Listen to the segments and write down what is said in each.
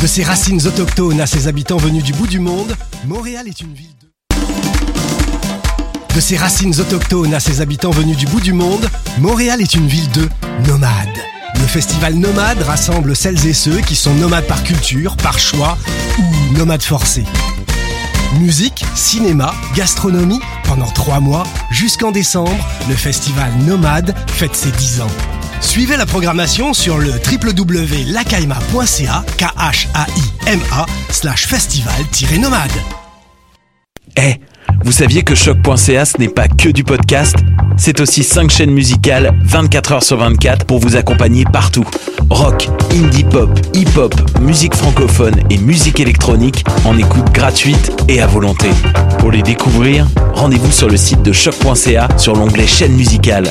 De ses racines autochtones à ses habitants venus du bout du monde, Montréal est une ville de... De racines autochtones à ses habitants venus du bout du monde, Montréal est une ville de nomades. Le festival Nomade rassemble celles et ceux qui sont nomades par culture, par choix ou nomades forcés. Musique, cinéma, gastronomie, pendant trois mois, jusqu'en décembre, le festival Nomade fête ses 10 ans. Suivez la programmation sur le www.lacaima.ca, k h a i m a slash festival-nomade. Eh, vous saviez que choc.ca ce n'est pas que du podcast? C'est aussi 5 chaînes musicales 24 heures sur 24 pour vous accompagner partout. Rock, indie pop, hip-hop, musique francophone et musique électronique en écoute gratuite et à volonté. Pour les découvrir, rendez-vous sur le site de choc.ca sur l'onglet chaîne musicale.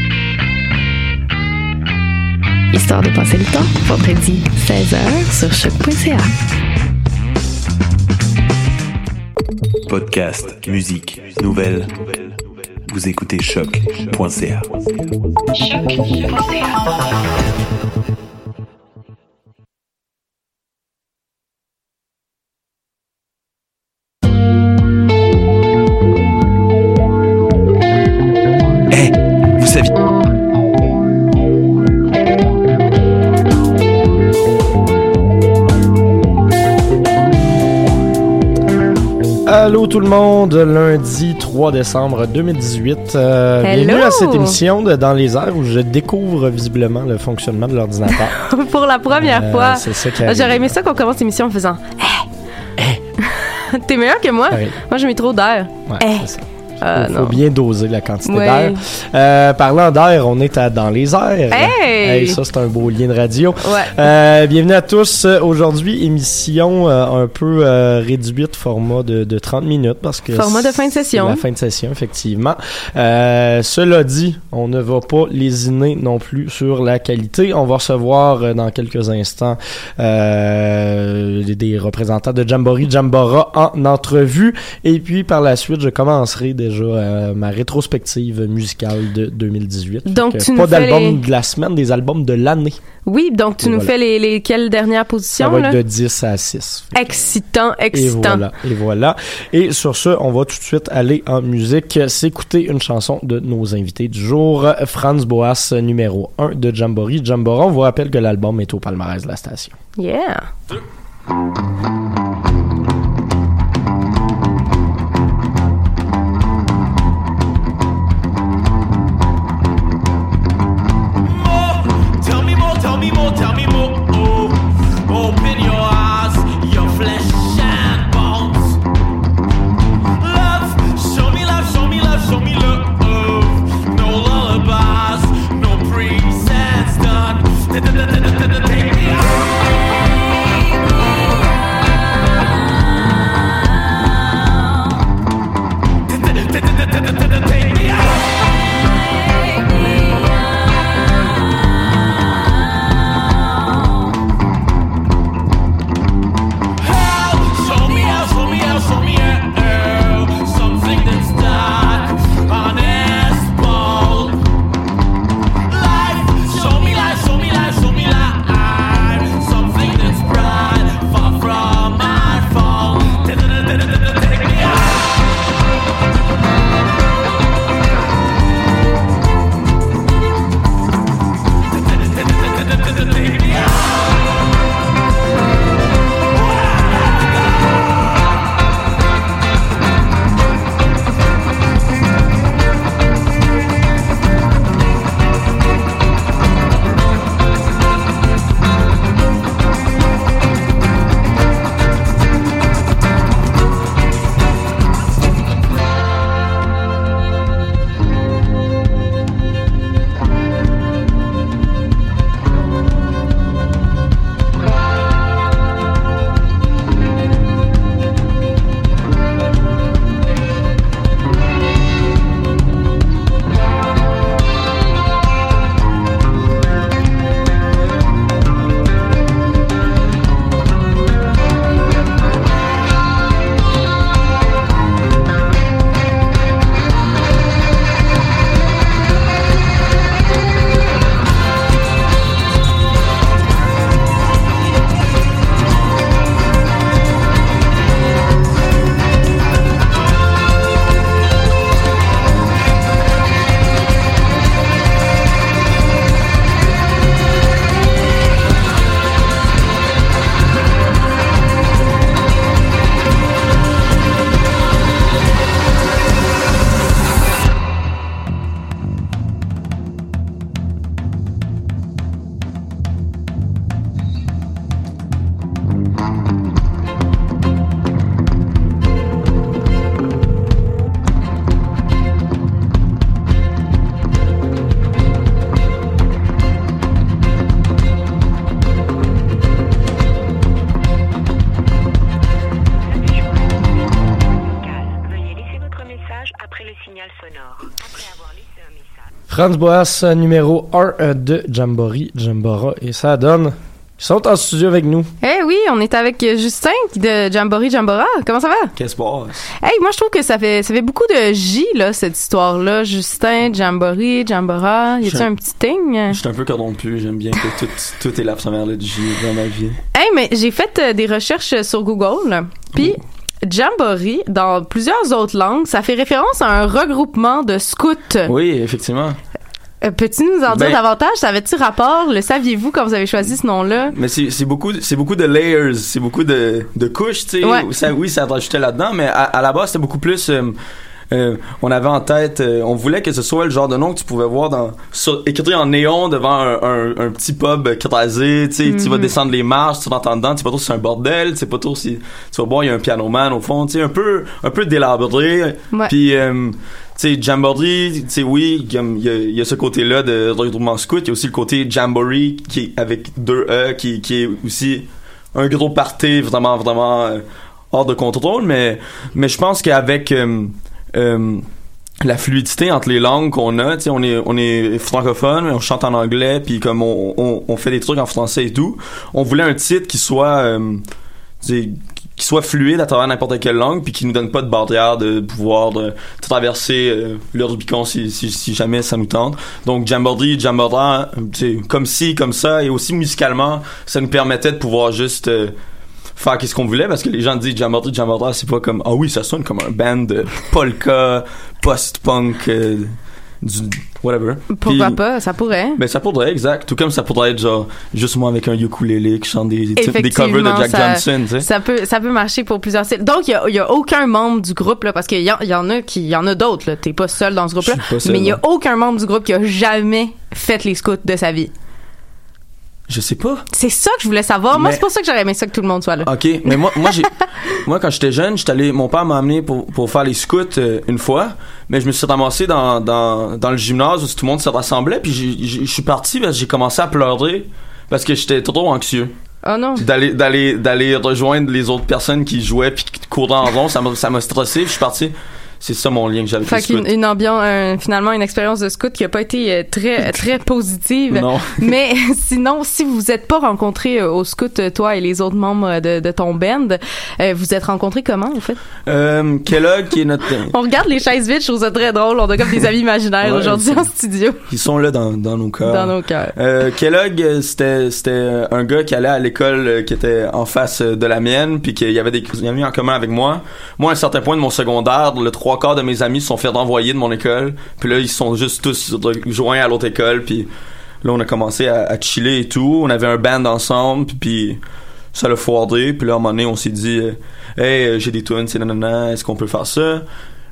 Histoire de passer le temps, vendredi 16h sur choc.ca. Podcast, musique, nouvelles. Vous écoutez choc.ca. Eh, monde, lundi 3 décembre 2018. Euh, bienvenue à cette émission de Dans les airs où je découvre visiblement le fonctionnement de l'ordinateur. Pour la première Euh, fois. c'est ça qui J'aurais aimé ça qu'on commence l'émission en faisant Hey! T'es meilleur que moi? Moi, j'ai mis trop d'air. Ouais. Ça. Euh, faut, non. bien doser la quantité d'air. Euh, parlant d'air, on est à Dans les airs. Hey! ça, c'est un beau lien de radio. Ouais. Euh, bienvenue à tous. Aujourd'hui, émission euh, un peu euh, réduite, format de, de 30 minutes parce que Format de fin de session. La fin de session, effectivement. Euh, cela dit, on ne va pas lésiner non plus sur la qualité. On va recevoir euh, dans quelques instants euh, des- des représentants de Jamboree Jambora en entrevue. Et puis par la suite, je commencerai déjà euh, ma rétrospective musicale de 2018. Donc, tu nous pas fais d'album les- de la semaine, des albums de l'année. Oui, donc tu Et nous voilà. fais les, les quelles dernières Ça positions, va là? être de 10 à 6. Fait que- Excitant, et excitant. voilà, et voilà. Et sur ce, on va tout de suite aller en musique, s'écouter une chanson de nos invités du jour, Franz Boas, numéro 1 de Jamboree. Jambora, on vous rappelle que l'album est au palmarès de la station. Yeah. Franz Boas, numéro 1 de Jamboree, Jambora, et ça donne. Ils sont en studio avec nous. Eh oui, on est avec euh, Justin de Jamboree Jambora. Comment ça va? Qu'est-ce qui se passe? Hey, moi je trouve que ça fait ça fait beaucoup de J là cette histoire-là. Justin, Jamboree, Jambora. Y a-tu Je- un petit thing? Je suis un peu corrompu, j'aime bien que tout, tout est la première lettre J dans ma vie. Hey, mais j'ai fait euh, des recherches sur Google, puis Jamboree, dans plusieurs autres langues, ça fait référence à un regroupement de scouts. Oui, effectivement. Euh, Peux-tu nous en dire Ben- davantage? Ça avait-tu rapport? Le saviez-vous quand vous avez choisi ce nom-là? Mais c'est beaucoup, c'est beaucoup de layers, c'est beaucoup de, de couches, tu sais. Ouais. Oui, ça rajoutait là-dedans, mais à, à la base, c'était beaucoup plus. euh, euh, on avait en tête, euh, on voulait que ce soit le genre de nom que tu pouvais voir dans sur, écrit en néon devant un, un, un petit pub crasé, tu sais, tu vas Mhm. descendre les marches, tu en dedans, tu sais pas trop si c'est un bordel, tu sais pas trop si tu vas voir il y a un pianoman au fond, tu sais un peu un peu délabré. Puis euh, tu sais Jamboree, tu sais oui, il y a- il y, y a ce côté-là de regroupement scout, il y a aussi le côté Jamboree qui est avec deux e qui qui est aussi un gros party vraiment vraiment euh, hors de contrôle mais mais je pense qu'avec euh, euh, la fluidité entre les langues qu'on a, tu sais, on est on est francophone, on chante en anglais, puis comme on, on, fait des trucs en français et tout, on voulait un titre qui soit euh, qui soit fluide à travers n'importe quelle langue, puis qui nous donne pas de barrière de pouvoir de, traverser euh, le Rubicon si, si, jamais ça nous tente. Donc Jamboree, Jambora, sais, comme ci, comme ça, et aussi musicalement, ça nous permettait de pouvoir juste euh, faire qu'est-ce qu'on voulait parce que les gens disent Jamboree, Jambora, c'est pas comme ah oui, ça sonne comme un band de polka, post-punk, euh, du whatever. Pourquoi Puis- pas? Ça pourrait. ben ça pourrait exact tout comme ça pourrait être genre juste moi avec un ukulélé qui chante des, des covers de Jack ça- Johnson tu sais Ça peut, ça peut marcher pour plusieurs styles. Donc, il y y a aucun membre du groupe, là, parce qu'il y, y en a qui, il y en a d'autres, là. T'es pas seul dans ce pas seul, Mais il y a aucun membre du groupe qui a jamais fait les scouts de sa vie. Je sais pas C'est ça que je voulais savoir. Moi, c'est pour ça que j'aurais aimé ça que tout le monde soit là. ok mais moi moi j'ai moi quand j'étais jeune j'étais allé mon père m'a amené pour pour faire les scouts euh, une fois mais je me suis ramassé dans dans dans le gymnase où tout le monde se rassemblait puis je suis parti parce que j'ai commencé à pleurer parce que j'étais trop anxieux Oh non. D'aller d'aller d'aller rejoindre les autres personnes qui jouaient puis qui couraient en rond ça m'a ça m'a stressé puis je suis parti c'est ça mon lien que j'avais Fait une ambiance, un- finalement, une expérience de scout qui a pas été euh, très, très positive. Non. Mais sinon, si vous vous êtes pas rencontrés euh, au scout, euh, toi et les autres membres de, de ton band, vous êtes rencontrés comment, en fait? euh, Kellogg qui est notre On regarde les chaises vides, je trouve ça très drôle. On a comme des amis imaginaires Ouais, aujourd'hui en studio, Ils sont là dans, dans nos cœurs. dans nos cœurs. Euh, Kellogg, c'était c'était un gars qui allait à l'école qui était en face de la mienne, puis qu'il y avait des amis en commun avec moi. Moi, à un certain point de mon secondaire, le trois quarts de mes amis se sont fait renvoyer de mon école, puis là, ils sont juste tous rejoints à l'autre école, puis là, on a commencé à, chiller et tout. On avait un band ensemble, puis, ça l'a foiré, puis là, à un moment donné, on s'est dit, euh, hey, euh, j'ai des c'est nanana, est-ce qu'on peut faire ça?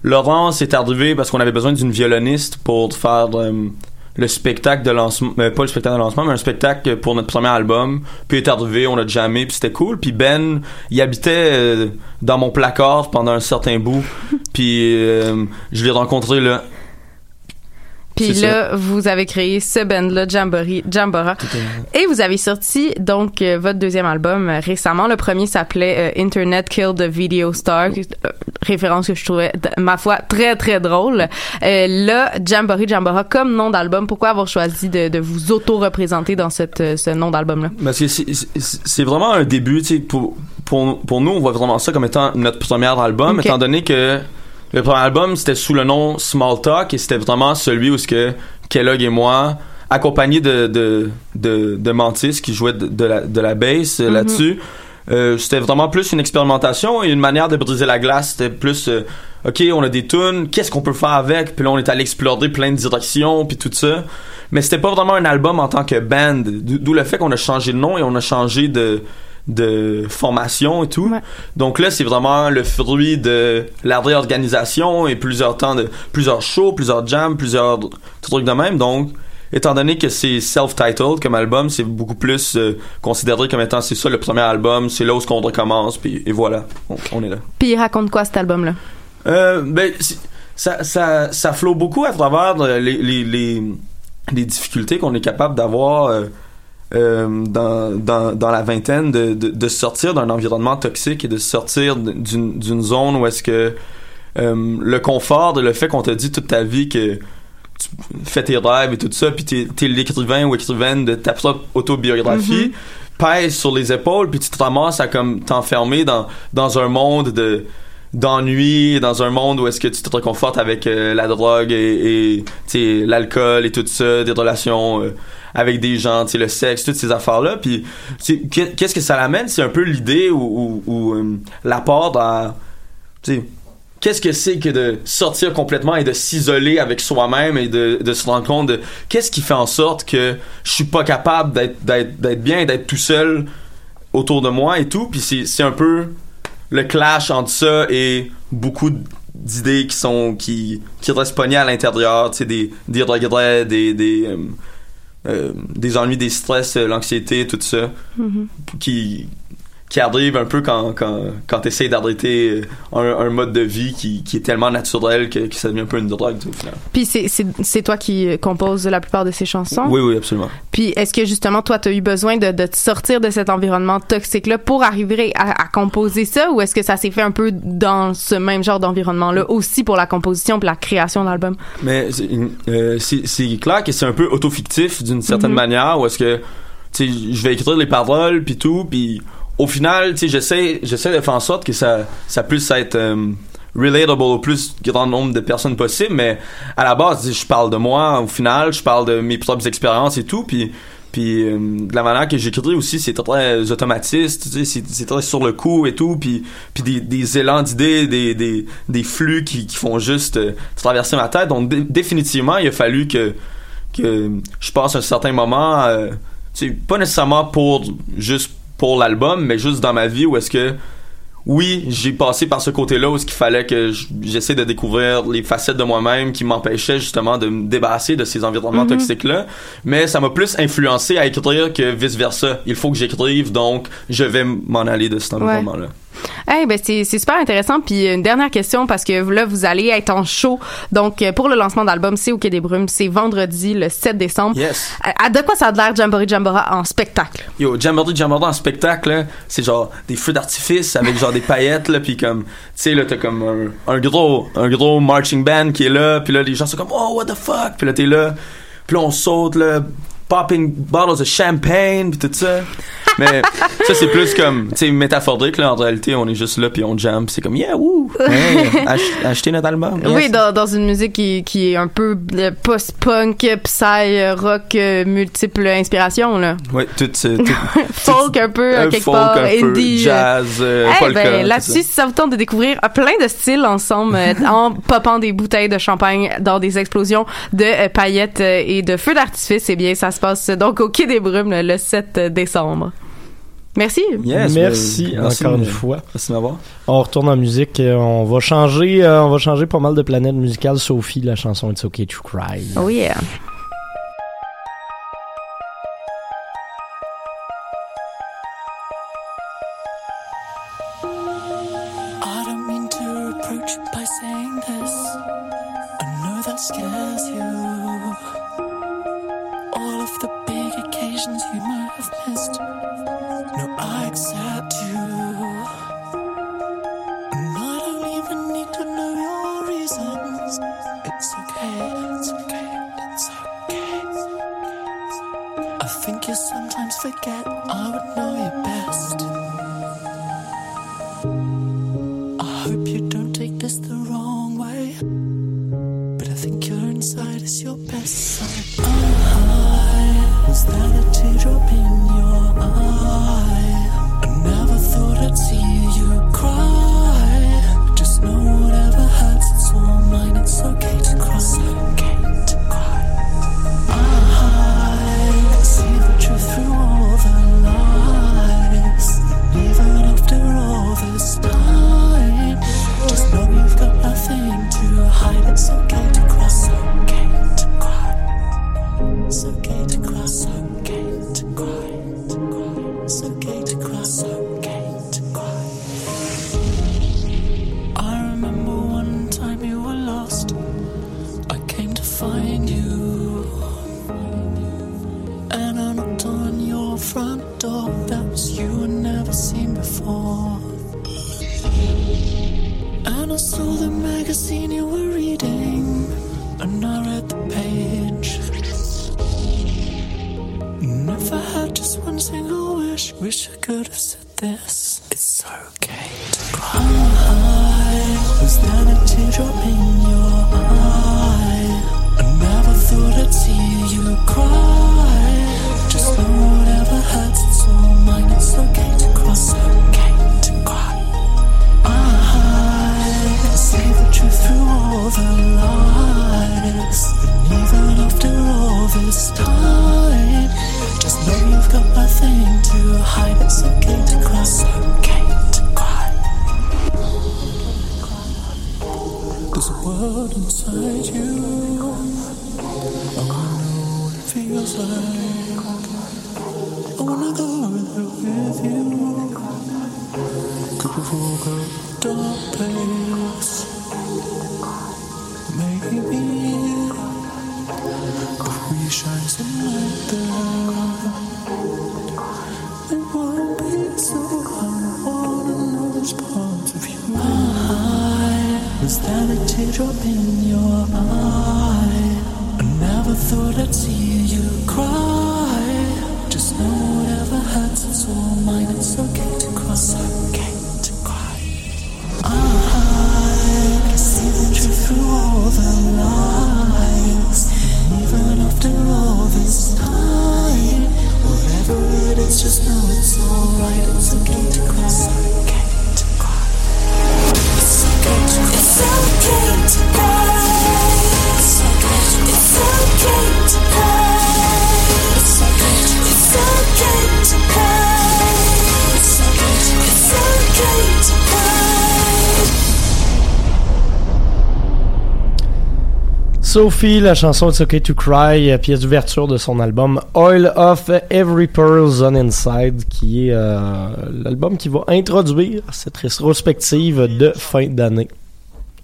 Laurence est arrivé parce qu'on avait besoin d'une violoniste pour faire euh, le spectacle de lancement, euh, pas le spectacle de lancement, mais un spectacle pour notre premier album. Puis il est arrivé, on a jammé, puis c'était cool. Puis Ben, il habitait euh, dans mon placard pendant un certain bout. puis euh, je l'ai rencontré là. Puis là, vous avez créé ce band-là, Jamboree, Jambora. Et vous avez sorti donc euh, votre deuxième album euh, récemment. Le premier s'appelait euh, Internet Killed the Video Star, euh, référence que je trouvais, ma foi, très très drôle. Euh, là, Jamboree, Jambora comme nom d'album. Pourquoi avoir choisi de, de vous auto-représenter dans cette, ce nom d'album-là? Parce que c'est- vraiment un début, tu sais, pour, pour, pour nous, on voit vraiment ça comme étant notre premier album, étant donné que le premier album, c'était sous le nom Small Talk, et c'était vraiment celui où ce que Kellogg et moi, accompagnés de, de, de, de Mantis, qui jouait de, de la, de la bass euh, Mhm. là-dessus, euh, c'était vraiment plus une expérimentation et une manière de briser la glace. C'était plus, euh, ok, on a des tunes, qu'est-ce qu'on peut faire avec? Puis là, on est allé explorer plein de directions, puis tout ça. Mais c'était pas vraiment un album en tant que band. D'o- D'où le fait qu'on a changé de nom et on a changé de de formation et tout. Ouais. Donc là, c'est vraiment le fruit de la réorganisation et plusieurs temps de plusieurs shows, plusieurs jams, plusieurs trucs de même. Donc, étant donné que c'est self-titled comme album, c'est beaucoup plus euh, considéré comme étant c'est ça le premier album, c'est là où ce qu'on recommence, puis et voilà, on, on est là. Puis il raconte quoi cet album-là? Euh, ben, ça, ça, ça flot beaucoup à travers euh, les, les, les, les difficultés qu'on est capable d'avoir euh, euh, dans, dans, dans la vingtaine, de, de, de sortir d'un environnement toxique et de sortir d'une zone où est-ce que euh, le confort de le fait qu'on t'a dit toute ta vie que tu fais tes rêves et tout ça, puis t'es, t'es l'écrivain ou écrivaine de ta propre autobiographie, pèse sur les épaules, puis tu te ramasses à comme t'enfermer dans, dans un monde de d'ennui, dans un monde où est-ce que tu te réconfortes avec euh, la drogue et, et l'alcool et tout ça, des relations euh, avec des gens, tu sais, le sexe, toutes ces affaires-là. Puis qu'est-ce que ça l'amène? C'est un peu l'idée ou, ou, ou, euh, l'apport dans... Tu sais, qu'est-ce que c'est que de sortir complètement et de s'isoler avec soi-même et de, se rendre compte de qu'est-ce qui fait en sorte que je suis pas capable d'être d'être d'être bien d'être tout seul autour de moi et tout puis c'est un peu le clash entre ça et beaucoup d'idées qui sont qui qui restent à l'intérieur tu sais des des regrets des des euh, euh, des ennuis des stress euh, l'anxiété tout ça qui qui arrive un peu quand, quand, quand tu essaies d'arrêter un, un mode de vie qui, qui est tellement naturel que, que ça devient un peu une drogue tu au final. Puis c'est, toi qui euh, composes la plupart de ces chansons? Oui, oui, absolument. Puis est-ce que justement toi t'as eu besoin de, de te sortir de cet environnement toxique là pour arriver à, à composer ça? Ou est-ce que ça s'est fait un peu dans ce même genre d'environnement là aussi pour la composition puis la création d'albums? Mais c'est euh, c'est clair que c'est un peu auto-fictif d'une certaine Mhm. manière où est-ce que tu sais je vais écrire les paroles puis tout puis au final tu sais j'essaie j'essaie de faire en sorte que ça ça puisse être euh, relatable au plus grand nombre de personnes possible mais à la base je parle de moi au final je parle de mes propres expériences et tout puis puis euh, de la manière que j'écris aussi c'est très automatiste tu sais c'est très sur le coup et tout puis puis des, des élans d'idées des, des, des flux qui, qui font juste euh, traverser ma tête. Donc dé- définitivement il a fallu que que je passe un certain moment euh, tu sais pas nécessairement pour juste pour l'album mais juste dans ma vie où est-ce que oui, j'ai passé par ce côté-là où ce qu'il fallait que j'essaie de découvrir les facettes de moi-même qui m'empêchaient justement de me débarrasser de ces environnements Mhm. toxiques-là. Mais ça m'a plus influencé à écrire que vice-versa. Il faut que j'écrive, donc je vais m'en aller de cet environnement-là. Eh ben c'est super intéressant puis une dernière question parce que là vous allez être en show donc euh, pour le lancement d'album c'est au Quai des Brumes c'est vendredi le 7 décembre. Yes. À, à de quoi ça a l'air Jamboree Jambora en spectacle? Yo, Jamboree Jamboree en spectacle, c'est genre des feux d'artifice avec genre des paillettes, là, puis comme, tu sais, là, t'as comme un, un gros, un gros marching band qui est là, puis là, les gens sont comme, oh, what the fuck, puis là, t'es là, puis là, on saute, là, popping bottles of champagne, puis tout ça. Mais ça, c'est plus comme, tu sais, métaphorique, là, en réalité, on est juste là, puis on puis c'est comme, yeah, woo, hey, ach- achetez notre album. yes. Oui, dans, dans une musique qui, qui est un peu euh, post-punk, psy, rock, euh, multiples inspirations, là. Ouais, tout, tout, Folk un peu, quelque folk, part, un indie. euh. jazz, euh, Eh polka, ben, là-dessus, ça. ça vous tente de découvrir plein de styles ensemble, en popant des bouteilles de champagne dans des explosions de euh, paillettes et de feux d'artifice, eh bien, ça se passe donc au Quai des Brumes le 7 décembre. Merci. Yes, Merci, ben, merci encore une fois. Merci de m'avoir. On retourne en musique. On va changer, euh, on va changer pas mal de planètes musicales. Sophie, la chanson It's Okay to Cry. Oh yeah. Sophie, la chanson It's Okay to Cry, euh, pièce d'ouverture de son album Oil of Every Pearl's on Inside, qui est euh, l'album qui va introduire cette rétrospective de fin d'année.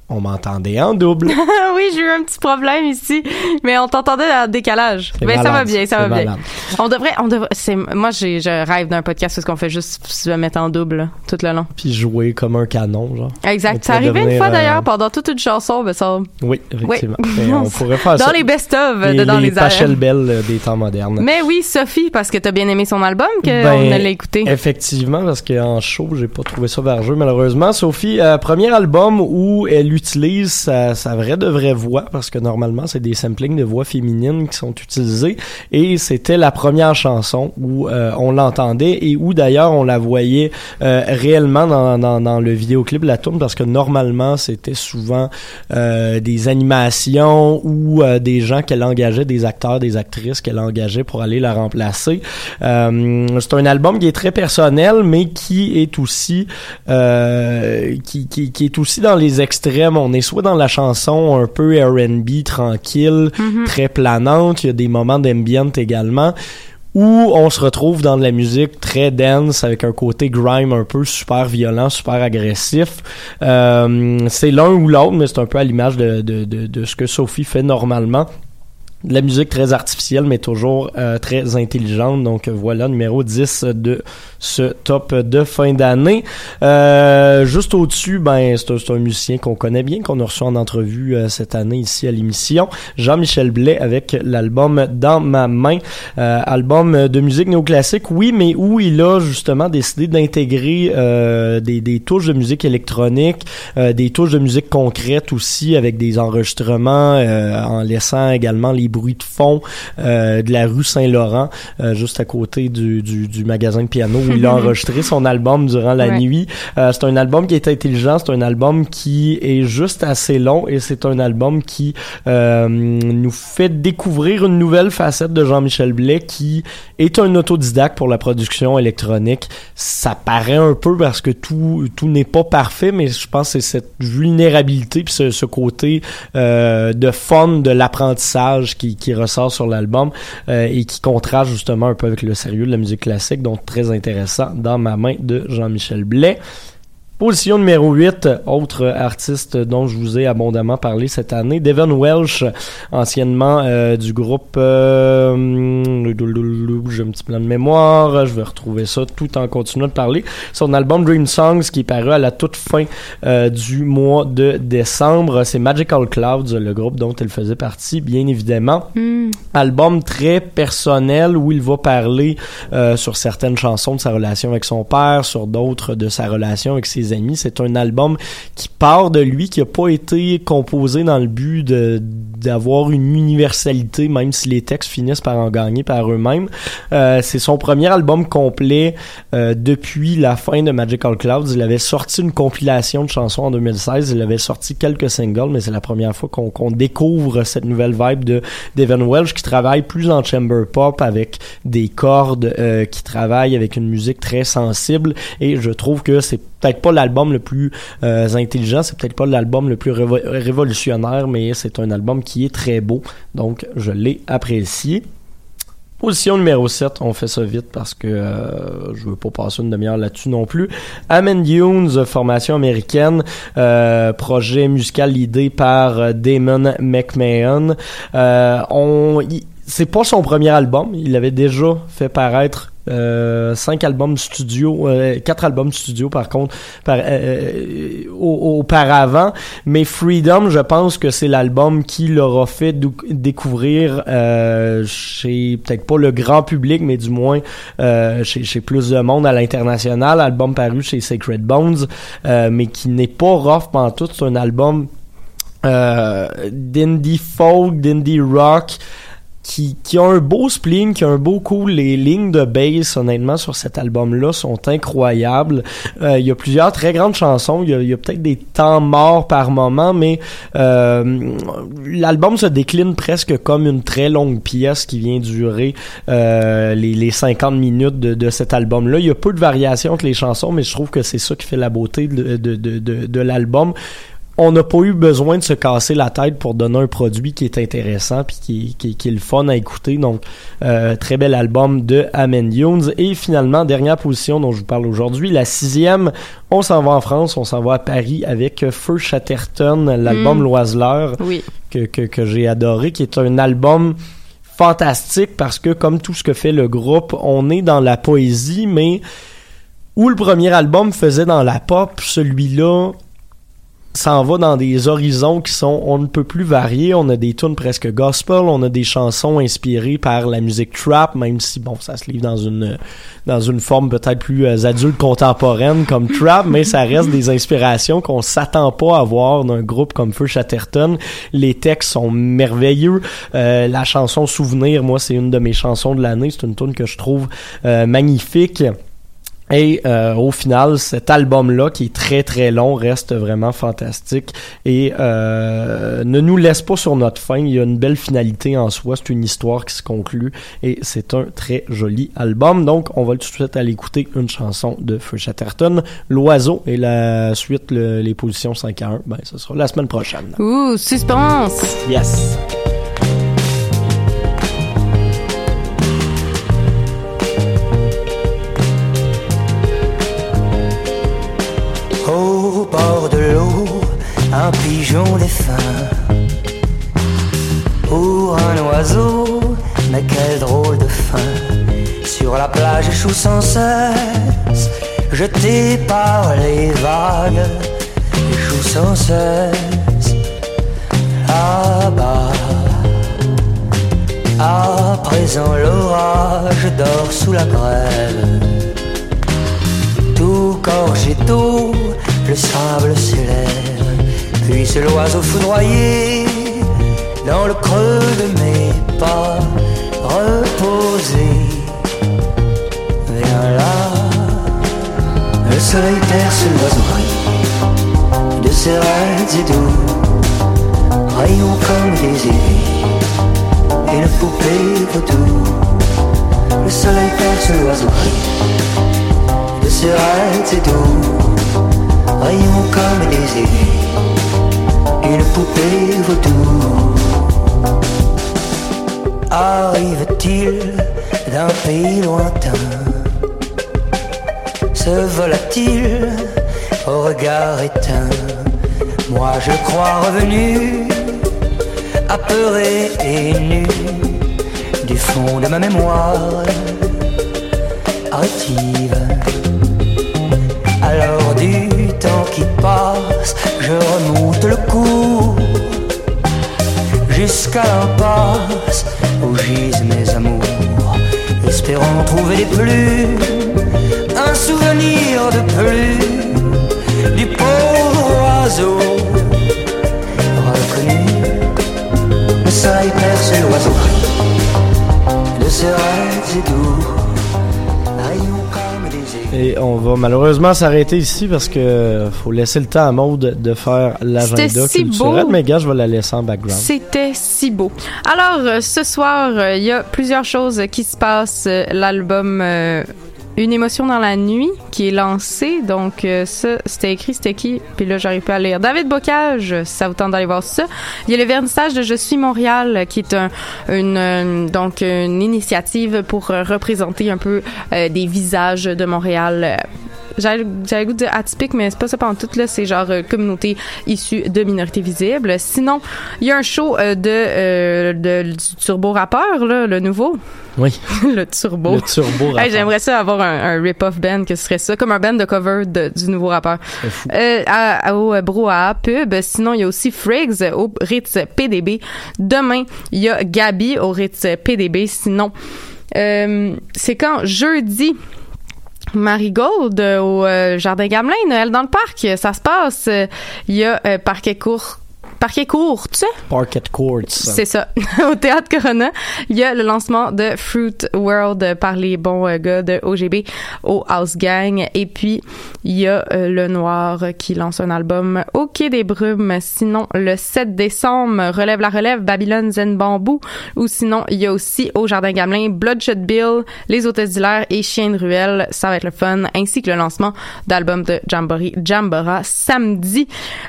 On m'entendait en double. oui, j'ai eu un petit problème ici, mais on t'entendait en décalage. Mais ça va bien, ça va bien. On devrait, on devrait. C'est moi, j'ai, je rêve d'un podcast parce qu'on fait juste se mettre en double là, tout le long. Puis jouer comme un canon, genre. Exact. Ça arrivait une fois euh, d'ailleurs pendant toute une chanson, mais ça. Oui, effectivement. Oui. Et on pourrait faire Dans ça. les best-of de dans les les Bell euh, des temps modernes. Mais oui, Sophie, parce que t'as bien aimé son album, que Ben, on. Effectivement, parce qu'en show, j'ai pas trouvé ça vergeux, malheureusement. Sophie, euh, premier album où elle utilise sa, vraie de vraie voix, parce que normalement, c'est des samplings de voix féminines qui sont utilisés. Et c'était la première chanson où euh, on l'entendait et où d'ailleurs on la voyait euh, réellement dans, dans, dans le vidéoclip la tune parce que normalement, c'était souvent euh, des animations ou des gens qu'elle engageait, des acteurs, des actrices qu'elle engageait pour aller la remplacer. C'est un album qui est très personnel, mais qui est aussi qui, qui, qui est aussi dans les extrêmes. On est soit dans la chanson un peu R&B tranquille, Mhm. très planante. Il y a des moments d'ambient également. Où on se retrouve dans de la musique très dense avec un côté grime un peu super violent, super agressif. Euh, c'est l'un ou l'autre, mais c'est un peu à l'image de, de, de, de ce que Sophie fait normalement de la musique très artificielle, mais toujours euh, très intelligente. Donc voilà, numéro 10 de ce top de fin d'année. Euh, juste au-dessus, ben c'est un, un musicien qu'on connaît bien, qu'on a reçu en entrevue euh, cette année ici à l'émission. Jean-Michel Blais avec l'album Dans ma main. Euh, album de musique néoclassique, oui, mais où il a justement décidé d'intégrer euh, des, des touches de musique électronique, euh, des touches de musique concrètes aussi, avec des enregistrements, en laissant également les bruits de fond euh, de la rue Saint-Laurent, euh, juste à côté du, du, du magasin de piano où il a enregistré son album durant la Ouais. nuit. Euh, c'est un album qui est intelligent, c'est un album qui est juste assez long et c'est un album qui euh, nous fait découvrir une nouvelle facette de Jean-Michel Blais qui est un autodidacte pour la production électronique. Ça paraît un peu parce que tout tout n'est pas parfait, mais je pense que c'est cette vulnérabilité puis ce, ce côté euh, de fun de l'apprentissage qui, qui ressort sur l'album euh, et qui contraste justement un peu avec le sérieux de la musique classique, donc très intéressant dans ma main de Jean-Michel Blais. Position numéro 8, autre artiste dont je vous ai abondamment parlé cette année, Devon Welsh, anciennement euh, du groupe euh, j'ai un petit plan de mémoire, je vais retrouver ça tout en continuant de parler. Son album Dream Songs qui est paru à la toute fin euh, du mois de décembre, c'est Magical Clouds, le groupe dont elle faisait partie, bien évidemment. Album très personnel où il va parler euh, sur certaines chansons de sa relation avec son père, sur d'autres de sa relation avec ses amis. C'est un album qui part de lui, qui a pas été composé dans le but de d'avoir une universalité, même si les textes finissent par en gagner par eux-mêmes. Euh, c'est son premier album complet euh, depuis la fin de Magical Clouds. Il avait sorti une compilation de chansons en 2016. Il avait sorti quelques singles, mais c'est la première fois qu'on découvre cette nouvelle vibe de Devon Welsh qui travaille plus en chamber pop avec des cordes, euh, qui travaille avec une musique très sensible. Et je trouve que c'est peut-être pas l'album le plus euh, intelligent, c'est peut-être pas l'album le plus révo- révolutionnaire, mais c'est un album qui est très beau. Donc, je l'ai apprécié. Position numéro 7, on fait ça vite parce que euh, je veux pas passer une demi-heure là-dessus non plus. Amen Dunes, formation américaine, euh, projet musical l'idée par Damon McMahon. Euh, on, c'est pas son premier album, il avait déjà fait paraître euh, cinq albums studio, euh, quatre albums studio par contre par, euh, au- auparavant. Mais Freedom, je pense que c'est l'album qui leur a fait découvrir euh, chez peut-être pas le grand public, mais du moins euh, chez, chez plus de monde à l'international. Album paru chez Sacred Bones, euh, mais qui n'est pas rough pantoute. C'est un album euh, d'indie folk, d'indie rock qui, qui a un beau spleen, qui a un beau cool. Les lignes de bass, honnêtement, sur cet album-là sont incroyables. Euh, il y a plusieurs très grandes chansons. Il y a, y a peut-être des temps morts par moment, mais euh, l'album se décline presque comme une très longue pièce qui vient durer euh, les, les 50 minutes de, de cet album-là. Il y a peu de variations entre les chansons, mais je trouve que c'est ça qui fait la beauté de, de, de, de l'album on n'a pas eu besoin de se casser la tête pour donner un produit qui est intéressant puis qui, qui, qui est le fun à écouter. Donc, euh, très bel album de Amen Dunes. Et finalement, dernière position dont je vous parle aujourd'hui, la sixième, on s'en va en France, on s'en va à Paris avec Feu Chatterton, l'album Mm. Loiseleur Oui. que, que, que j'ai adoré, qui est un album fantastique parce que comme tout ce que fait le groupe, on est dans la poésie, mais où le premier album faisait dans la pop, celui-là s'en va dans des horizons qui sont on ne peut plus variés. On a des tunes presque gospel, on a des chansons inspirées par la musique trap, même si bon, ça se livre dans une dans une forme peut-être plus euh, adulte contemporaine comme trap, mais ça reste des inspirations qu'on s'attend pas à voir d'un groupe comme Feu Chatterton. Les textes sont merveilleux. Euh, la chanson Souvenir, moi, c'est une de mes chansons de l'année. C'est une tune que je trouve euh, magnifique. Et euh, au final, cet album-là, qui est très très long, reste vraiment fantastique et euh, ne nous laisse pas sur notre fin. Il y a une belle finalité en soi, c'est une histoire qui se conclut et c'est un très joli album. Donc, on va tout de suite aller écouter une chanson de Feu Chatterton, L'Oiseau, et la suite, le- les positions 5 à 1, ben, ce sera la semaine prochaine. Ouh, suspense! Yes! Pigeon défunt. Pour un oiseau, mais quel drôle de fin. Sur la plage échoue sans cesse, jeté par les vagues, échoue sans cesse. Là-bas, à présent l'orage dort sous la grève. Tout gorgé d'eau, le sable s'élève. Puis c'est l'oiseau foudroyé dans le creux de mes pas, reposé. Viens là, le soleil perce l'oiseau de ses raids et doux, rayons comme des aiguilles, et une poupée vaudou. Le soleil perce l'oiseau de ses raids et doux, rayons comme des aiguilles, une poupée vaudou. Arrive-t-il d'un pays lointain? Se vola-t-il au regard éteint? Moi je crois revenu, apeuré et nu, du fond de ma mémoire rétive. Alors je remonte le cours jusqu'à l'impasse où gisent mes amours, espérant trouver des plumes, un souvenir de plus du pauvre oiseau reconnu. Le soleil perce l'oiseau de ses rêves et doux, Et on va malheureusement s'arrêter ici parce que faut laisser le temps à Maude de faire l'agenda si culturel. beau. Mais gars, je vais la laisser en background. C'était si beau. Alors, euh, ce soir, euh, il y a plusieurs choses qui se passent. Euh, L'album euh, Une émotion dans la nuit qui est lancé. Donc, euh, ça, c'était écrit, c'était qui? Puis là, j'arrive à lire. David Bocage, ça vous tente d'aller voir ça. Il y a le vernissage de Je suis Montréal, euh, qui est un, une, euh, donc, une initiative pour euh, représenter un peu euh, des visages de Montréal. J'avais le goût de dire atypique, mais c'est pas ça pendant tout, là. C'est genre euh, communauté issue de minorités visibles. Sinon, il y a un show euh, de, euh, de- du turbo rappeur, là, le nouveau. Oui. le turbo. Le turbo rappeur. Hey, J'aimerais ça avoir un, un rip-off band que ce serait ça, comme un band de cover de- du nouveau rappeur. Fou. Euh, à- à- au euh, Brouhaha Pub. Sinon, il y a aussi Friggs au Ritz PDB. Demain, il y a Gabi au Ritz PDB. Sinon, euh, c'est quand? Jeudi. Marigold euh, au euh, Jardin Gamelin, Noël dans le parc, ça se passe. Euh, Il y a Parquet Court. Parquet Court, Courts. C'est ça. Au Théâtre Corona, il y a le lancement de Fruit World par les bons euh, gars de OGB au House Gang. Et puis, il y a euh, Le Noir qui lance un album au Quai des Brumes. Sinon, le 7 décembre, Relève la Relève, Babylone Zen Bambou. Ou sinon, il y a aussi au Jardin Gamelin, Bloodshot Bill, Les Hôtesses d'Hilaire et Chien de Ruelle. Ça va être le fun. Ainsi que le lancement d'album de Jamboree Jambora samedi.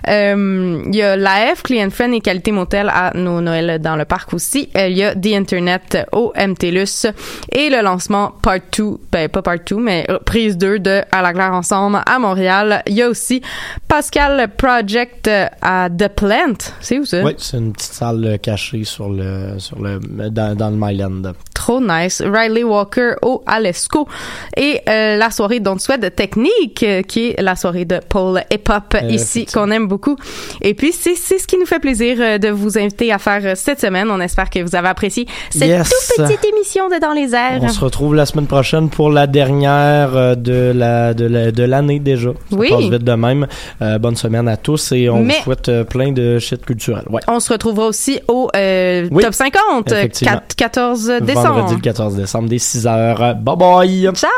Euh, il y a l'AF, Client Friend et Qualité Motel à nos Noël dans le parc aussi. Euh, Il y a The Internet au MTLUS et le lancement Part 2, ben pas Part 2, mais euh, prise 2 de À la Claire Ensemble à Montréal. Il y a aussi Pascal Project euh, à The Plant. C'est où ça? Oui, c'est une petite salle cachée sur le, sur le, dans, dans le Myland. Trop nice. Riley Walker au Alesco. Et euh, la soirée Don't Sweat de Technique, qui est la soirée de Paul Hip Hop Euh, ici, qu'on aime beaucoup. Et puis, c'est c'est ce qui nous fait plaisir euh, de vous inviter à faire euh, cette semaine. On espère que vous avez apprécié cette Yes. toute petite émission de Dans les airs. On se retrouve la semaine prochaine pour la dernière euh, de la de la- de l'année déjà. Ça Oui. passe vite de même. Euh, bonne semaine à tous et on Mais- vous souhaite plein de shit culturel. Ouais. On se retrouvera aussi au euh, Oui, Top 50, euh, effectivement. 4 14 décembre. Vendredi le 14 décembre dès 6 heures. Bye bye. Ciao.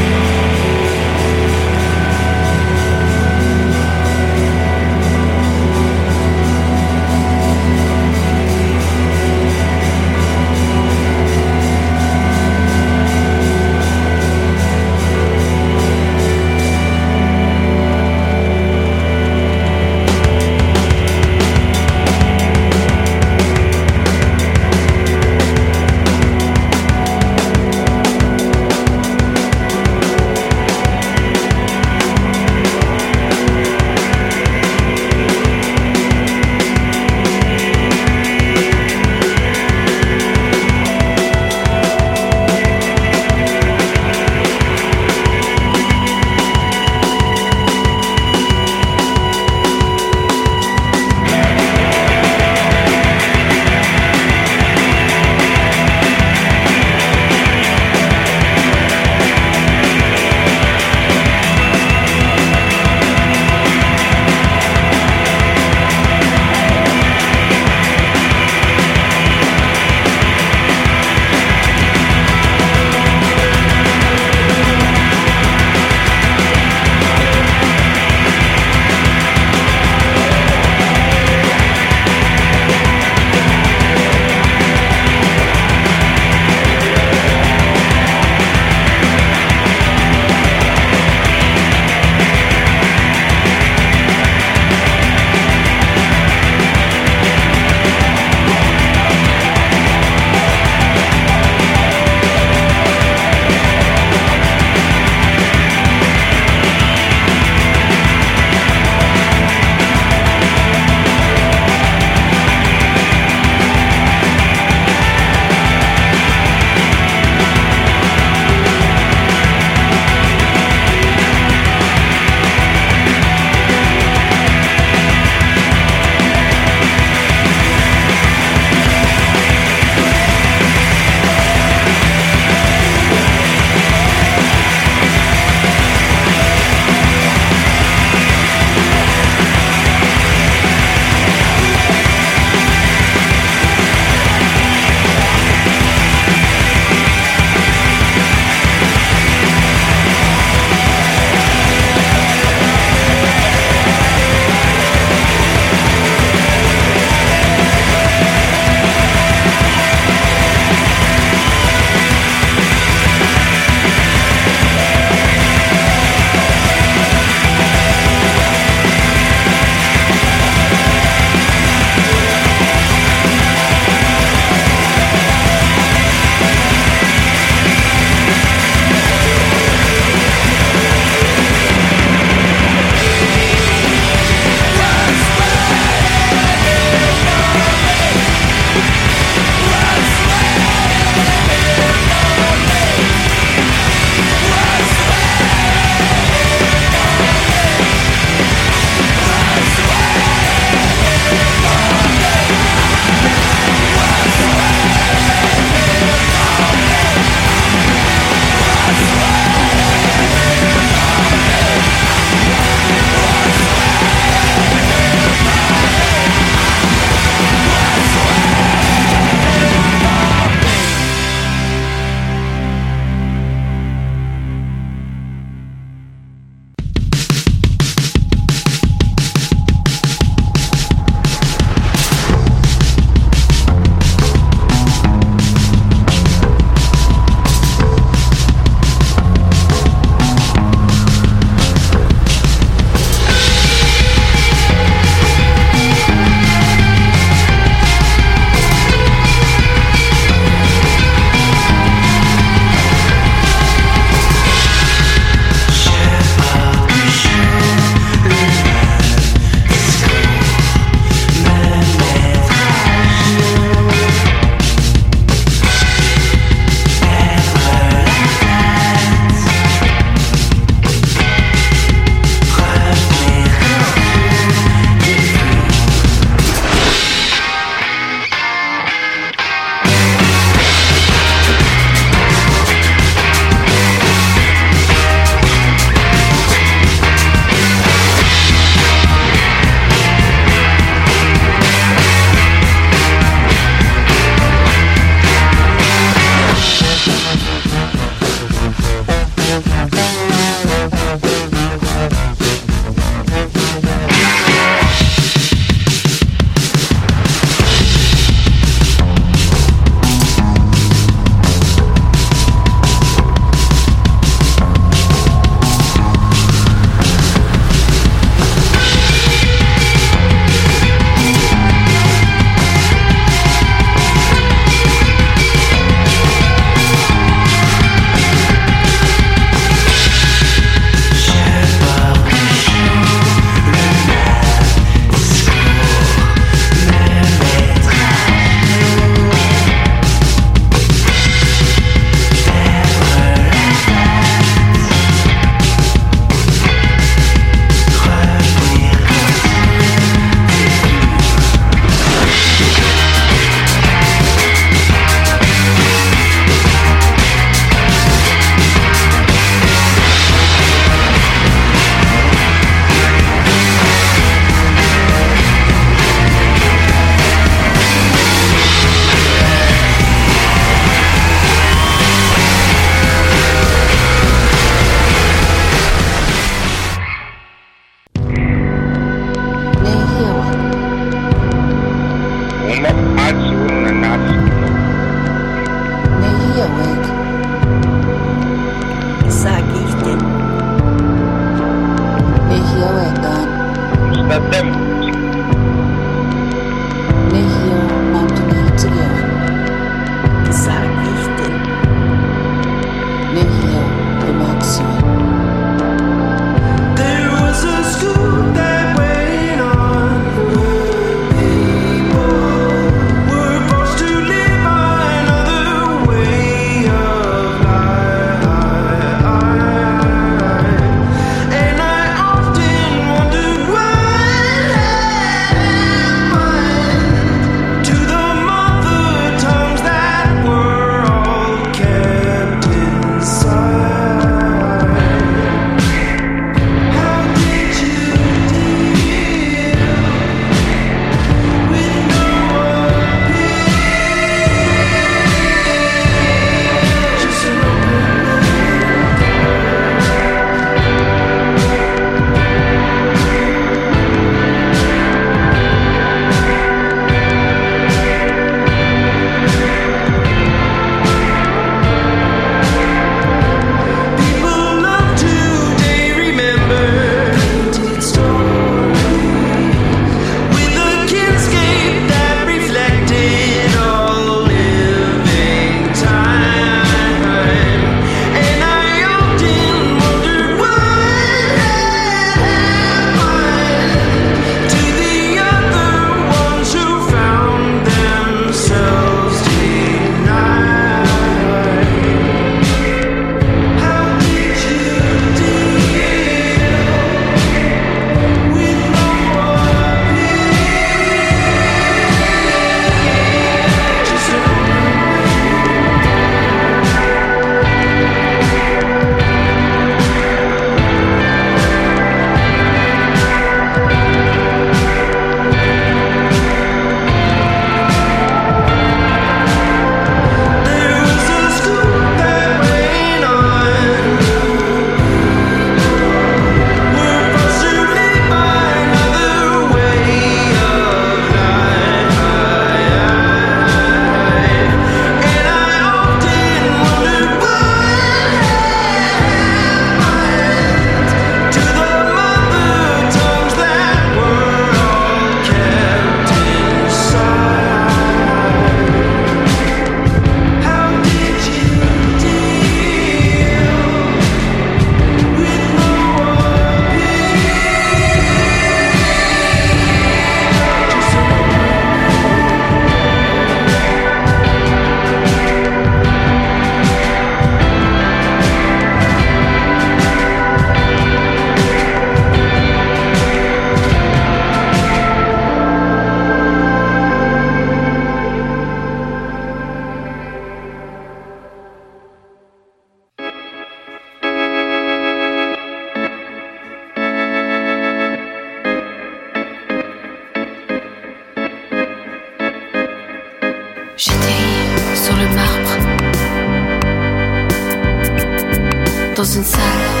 Dans une